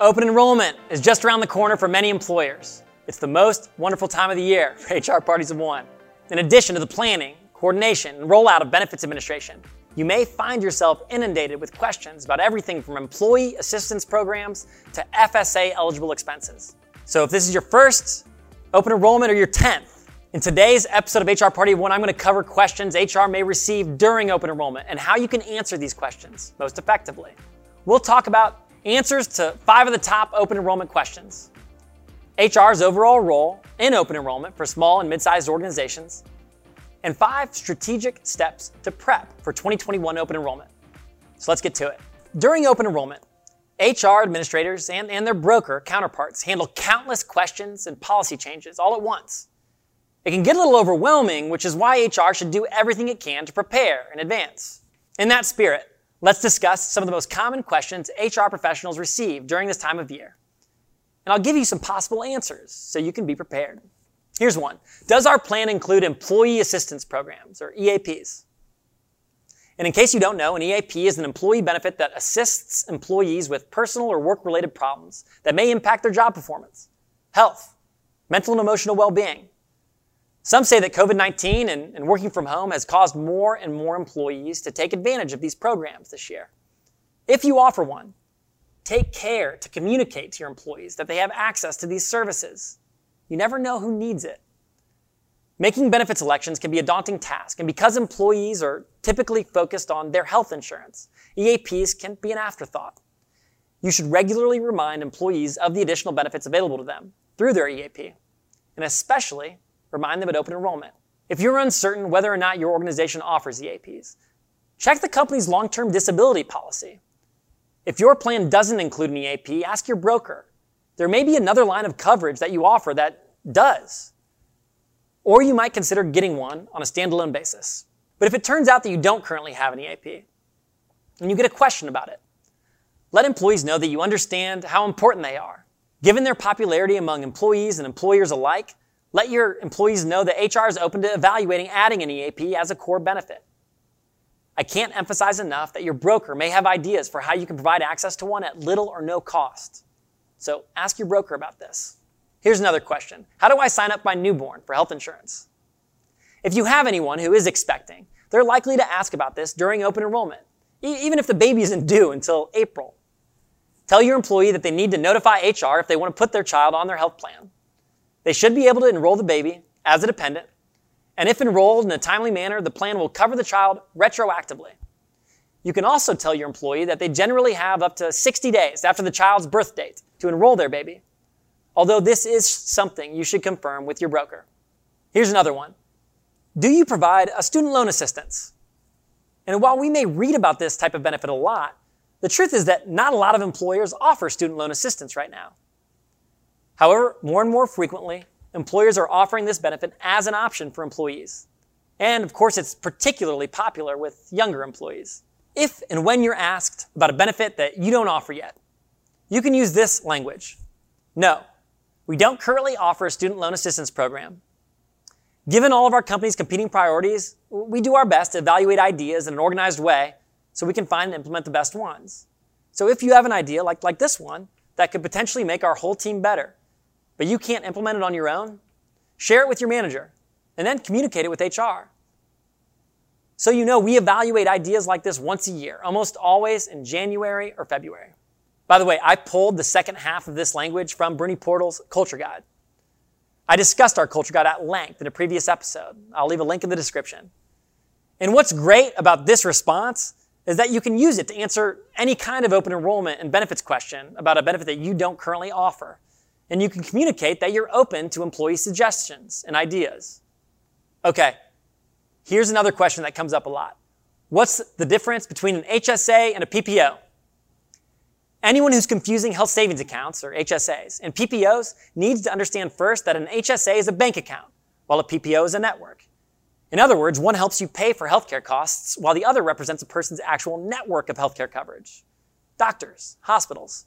Open enrollment is just around the corner for many employers. It's the most wonderful time of the year for HR parties of one. In addition to the planning, coordination, and rollout of benefits administration, you may find yourself inundated with questions about everything from employee assistance programs to FSA eligible expenses. So if this is your first open enrollment or your 10th, in today's episode of HR Party One, I'm going to cover questions HR may receive during open enrollment and how you can answer these questions most effectively. We'll talk about answers to five of the top open enrollment questions, HR's overall role in open enrollment for small and mid sized organizations, and five strategic steps to prep for 2021 open enrollment. So let's get to it. During open enrollment, HR administrators and, and their broker counterparts handle countless questions and policy changes all at once. It can get a little overwhelming, which is why HR should do everything it can to prepare in advance. In that spirit, let's discuss some of the most common questions HR professionals receive during this time of year. And I'll give you some possible answers so you can be prepared. Here's one. Does our plan include employee assistance programs or EAPs? And in case you don't know, an EAP is an employee benefit that assists employees with personal or work related problems that may impact their job performance, health, mental and emotional well being. Some say that COVID 19 and, and, working from home has caused more and more employees to take advantage of these programs this year. If you offer one, take care to communicate to your employees that they have access to these services. You never know who needs it. Making benefits elections can be a daunting task, and because employees are typically focused on their health insurance, EAPs can be an afterthought. You should regularly remind employees of the additional benefits available to them through their EAP, and especially remind them at open enrollment. If you're uncertain whether or not your organization offers EAPs, check the company's long term disability policy. If your plan doesn't include an EAP, ask your broker there may be another line of coverage that you offer that does. Or you might consider getting one on a standalone basis. But if it turns out that you don't currently have an EAP, and you get a question about it, let employees know that you understand how important they are. Given their popularity among employees and employers alike, let your employees know that HR is open to evaluating adding an EAP as a core benefit. I can't emphasize enough that your broker may have ideas for how you can provide access to one at little or no cost. So ask your broker about this. Here's another question How do I sign up my newborn for health insurance? If you have anyone who is expecting, they're likely to ask about this during open enrollment, even if the baby isn't due until April. Tell your employee that they need to notify HR if they want to put their child on their health plan. They should be able to enroll the baby as a dependent, and if enrolled in a timely manner, the plan will cover the child retroactively. You can also tell your employee that they generally have up to 60 days after the child's birth date to enroll their baby, although this is something you should confirm with your broker. Here's another one. Do you provide a student loan assistance? And while we may read about this type of benefit a lot, the truth is that not a lot of employers offer student loan assistance right now. However, more and more frequently, employers are offering this benefit as an option for employees. And of course, it's particularly popular with younger employees. If and when you're asked about a benefit that you don't offer yet, you can use this language. No, we don't currently offer a student loan assistance program. Given all of our company's competing priorities, we do our best to evaluate ideas in an organized way so we can find and implement the best ones. So if you have an idea like, like this one that could potentially make our whole team better, but you can't implement it on your own, share it with your manager and then communicate it with HR. So you know, we evaluate ideas like this once a year, almost always in January or February. By the way, I pulled the second half of this language from Bernie Portal's Culture Guide. I discussed our Culture Guide at length in a previous episode. I'll leave a link in the description. And what's great about this response is that you can use it to answer any kind of open enrollment and benefits question about a benefit that you don't currently offer. And you can communicate that you're open to employee suggestions and ideas. Okay, Here's another question that comes up a lot. What's the difference between an HSA and a PPO? Anyone who's confusing health savings accounts, or HSAs, and PPOs needs to understand first that an HSA is a bank account, while a PPO is a network. In other words, one helps you pay for healthcare costs, while the other represents a person's actual network of healthcare coverage. Doctors, hospitals.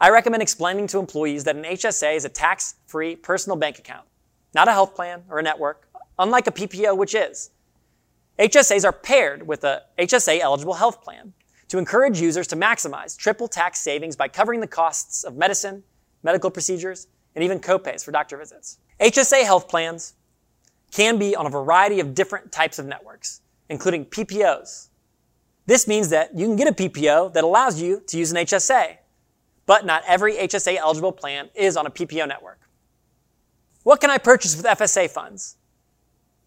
I recommend explaining to employees that an HSA is a tax-free personal bank account, not a health plan or a network, unlike a PPO, which is. HSAs are paired with a HSA eligible health plan to encourage users to maximize triple tax savings by covering the costs of medicine, medical procedures, and even copays for doctor visits. HSA health plans can be on a variety of different types of networks, including PPOs. This means that you can get a PPO that allows you to use an HSA, but not every HSA eligible plan is on a PPO network. What can I purchase with FSA funds?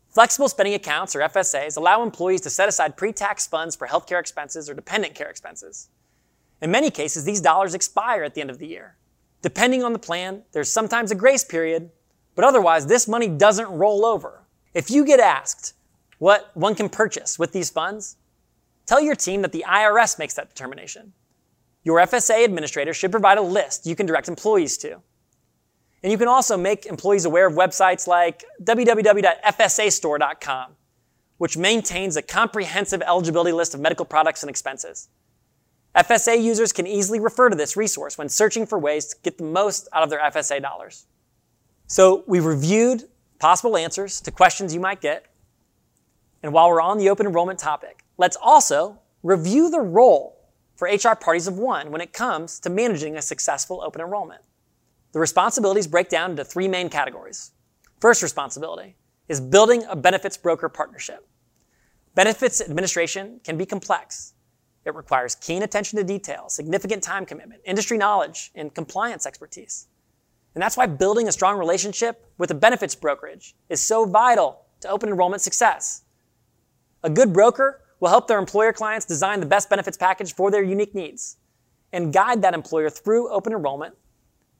Flexible spending accounts, or FSAs, allow employees to set aside pre tax funds for healthcare expenses or dependent care expenses. In many cases, these dollars expire at the end of the year. Depending on the plan, there's sometimes a grace period, but otherwise, this money doesn't roll over. If you get asked what one can purchase with these funds, tell your team that the IRS makes that determination. Your FSA administrator should provide a list you can direct employees to. And you can also make employees aware of websites like www.fsastore.com, which maintains a comprehensive eligibility list of medical products and expenses. FSA users can easily refer to this resource when searching for ways to get the most out of their FSA dollars. So we reviewed possible answers to questions you might get. And while we're on the open enrollment topic, let's also review the role for HR parties of one when it comes to managing a successful open enrollment. The responsibilities break down into three main categories. First responsibility is building a benefits broker partnership. Benefits administration can be complex. It requires keen attention to detail, significant time commitment, industry knowledge, and compliance expertise. And that's why building a strong relationship with a benefits brokerage is so vital to open enrollment success. A good broker will help their employer clients design the best benefits package for their unique needs and guide that employer through open enrollment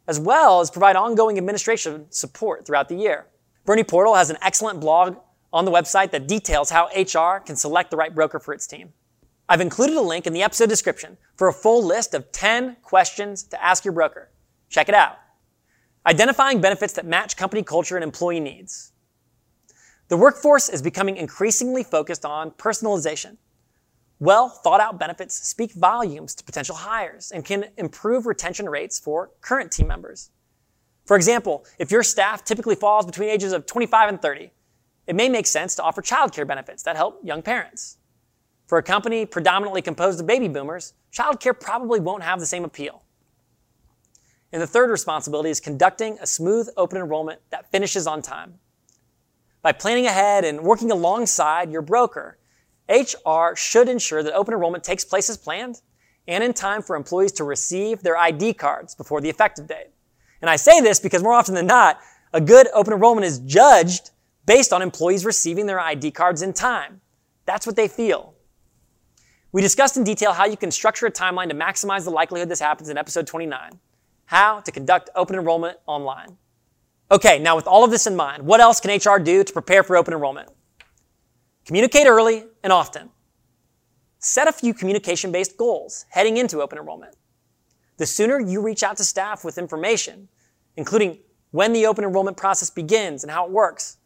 as well as provide ongoing administration support throughout the year. Bernie Portal has an excellent blog on the website that details how HR can select the right broker for its team. I've included a link in the episode description for a full list of 10 questions to ask your broker. Check it out. Identifying benefits that match company culture and employee needs. The workforce is becoming increasingly focused on personalization. Well thought out benefits speak volumes to potential hires and can improve retention rates for current team members. For example, if your staff typically falls between ages of 25 and 30, it may make sense to offer childcare benefits that help young parents. For a company predominantly composed of baby boomers, childcare probably won't have the same appeal. And the third responsibility is conducting a smooth open enrollment that finishes on time. By planning ahead and working alongside your broker, HR should ensure that open enrollment takes place as planned and in time for employees to receive their ID cards before the effective date. And I say this because more often than not, a good open enrollment is judged based on employees receiving their ID cards in time. That's what they feel. We discussed in detail how you can structure a timeline to maximize the likelihood this happens in episode 29. How to conduct open enrollment online. Okay, now with all of this in mind, what else can HR do to prepare for open enrollment? Communicate early and often. Set a few communication based goals heading into open enrollment. The sooner you reach out to staff with information, including when the open enrollment process begins and how it works,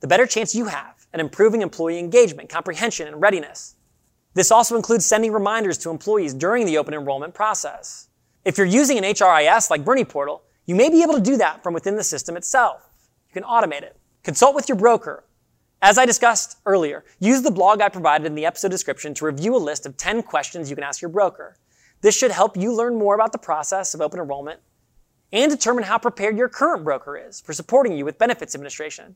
the better chance you have at improving employee engagement, comprehension, and readiness. This also includes sending reminders to employees during the open enrollment process. If you're using an HRIS like Bernie Portal, you may be able to do that from within the system itself. You can automate it. Consult with your broker as I discussed earlier, use the blog I provided in the episode description to review a list of 10 questions you can ask your broker. This should help you learn more about the process of open enrollment and determine how prepared your current broker is for supporting you with benefits administration.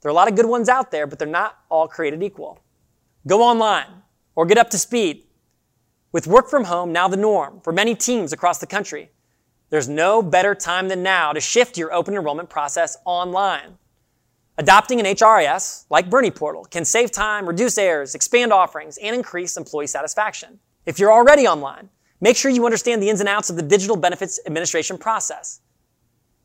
There are a lot of good ones out there, but they're not all created equal. Go online or get up to speed. With work from home now the norm for many teams across the country, there's no better time than now to shift your open enrollment process online. Adopting an HRIS, like Bernie Portal, can save time, reduce errors, expand offerings, and increase employee satisfaction. If you're already online, make sure you understand the ins and outs of the digital benefits administration process.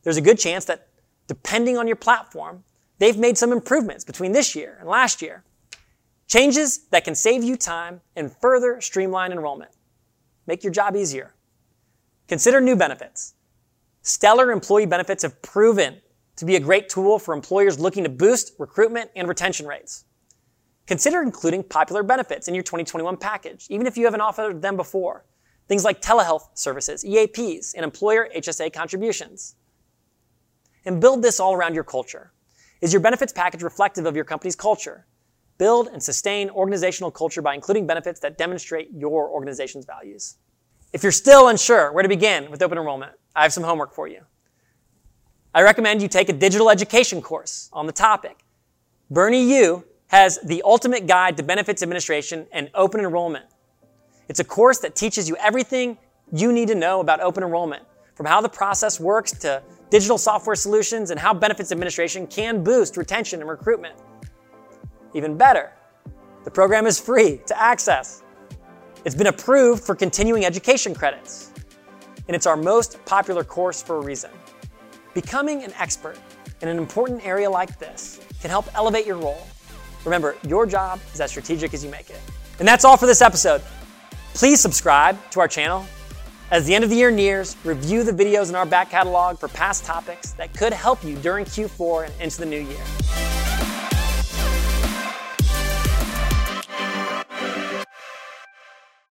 There's a good chance that, depending on your platform, they've made some improvements between this year and last year. Changes that can save you time and further streamline enrollment. Make your job easier. Consider new benefits. Stellar employee benefits have proven to be a great tool for employers looking to boost recruitment and retention rates. Consider including popular benefits in your 2021 package, even if you haven't offered them before. Things like telehealth services, EAPs, and employer HSA contributions. And build this all around your culture. Is your benefits package reflective of your company's culture? Build and sustain organizational culture by including benefits that demonstrate your organization's values. If you're still unsure where to begin with open enrollment, I have some homework for you. I recommend you take a digital education course on the topic. Bernie U has the ultimate guide to benefits administration and open enrollment. It's a course that teaches you everything you need to know about open enrollment, from how the process works to digital software solutions and how benefits administration can boost retention and recruitment. Even better, the program is free to access. It's been approved for continuing education credits, and it's our most popular course for a reason. Becoming an expert in an important area like this can help elevate your role. Remember, your job is as strategic as you make it. And that's all for this episode. Please subscribe to our channel. As the end of the year nears, review the videos in our back catalog for past topics that could help you during Q4 and into the new year.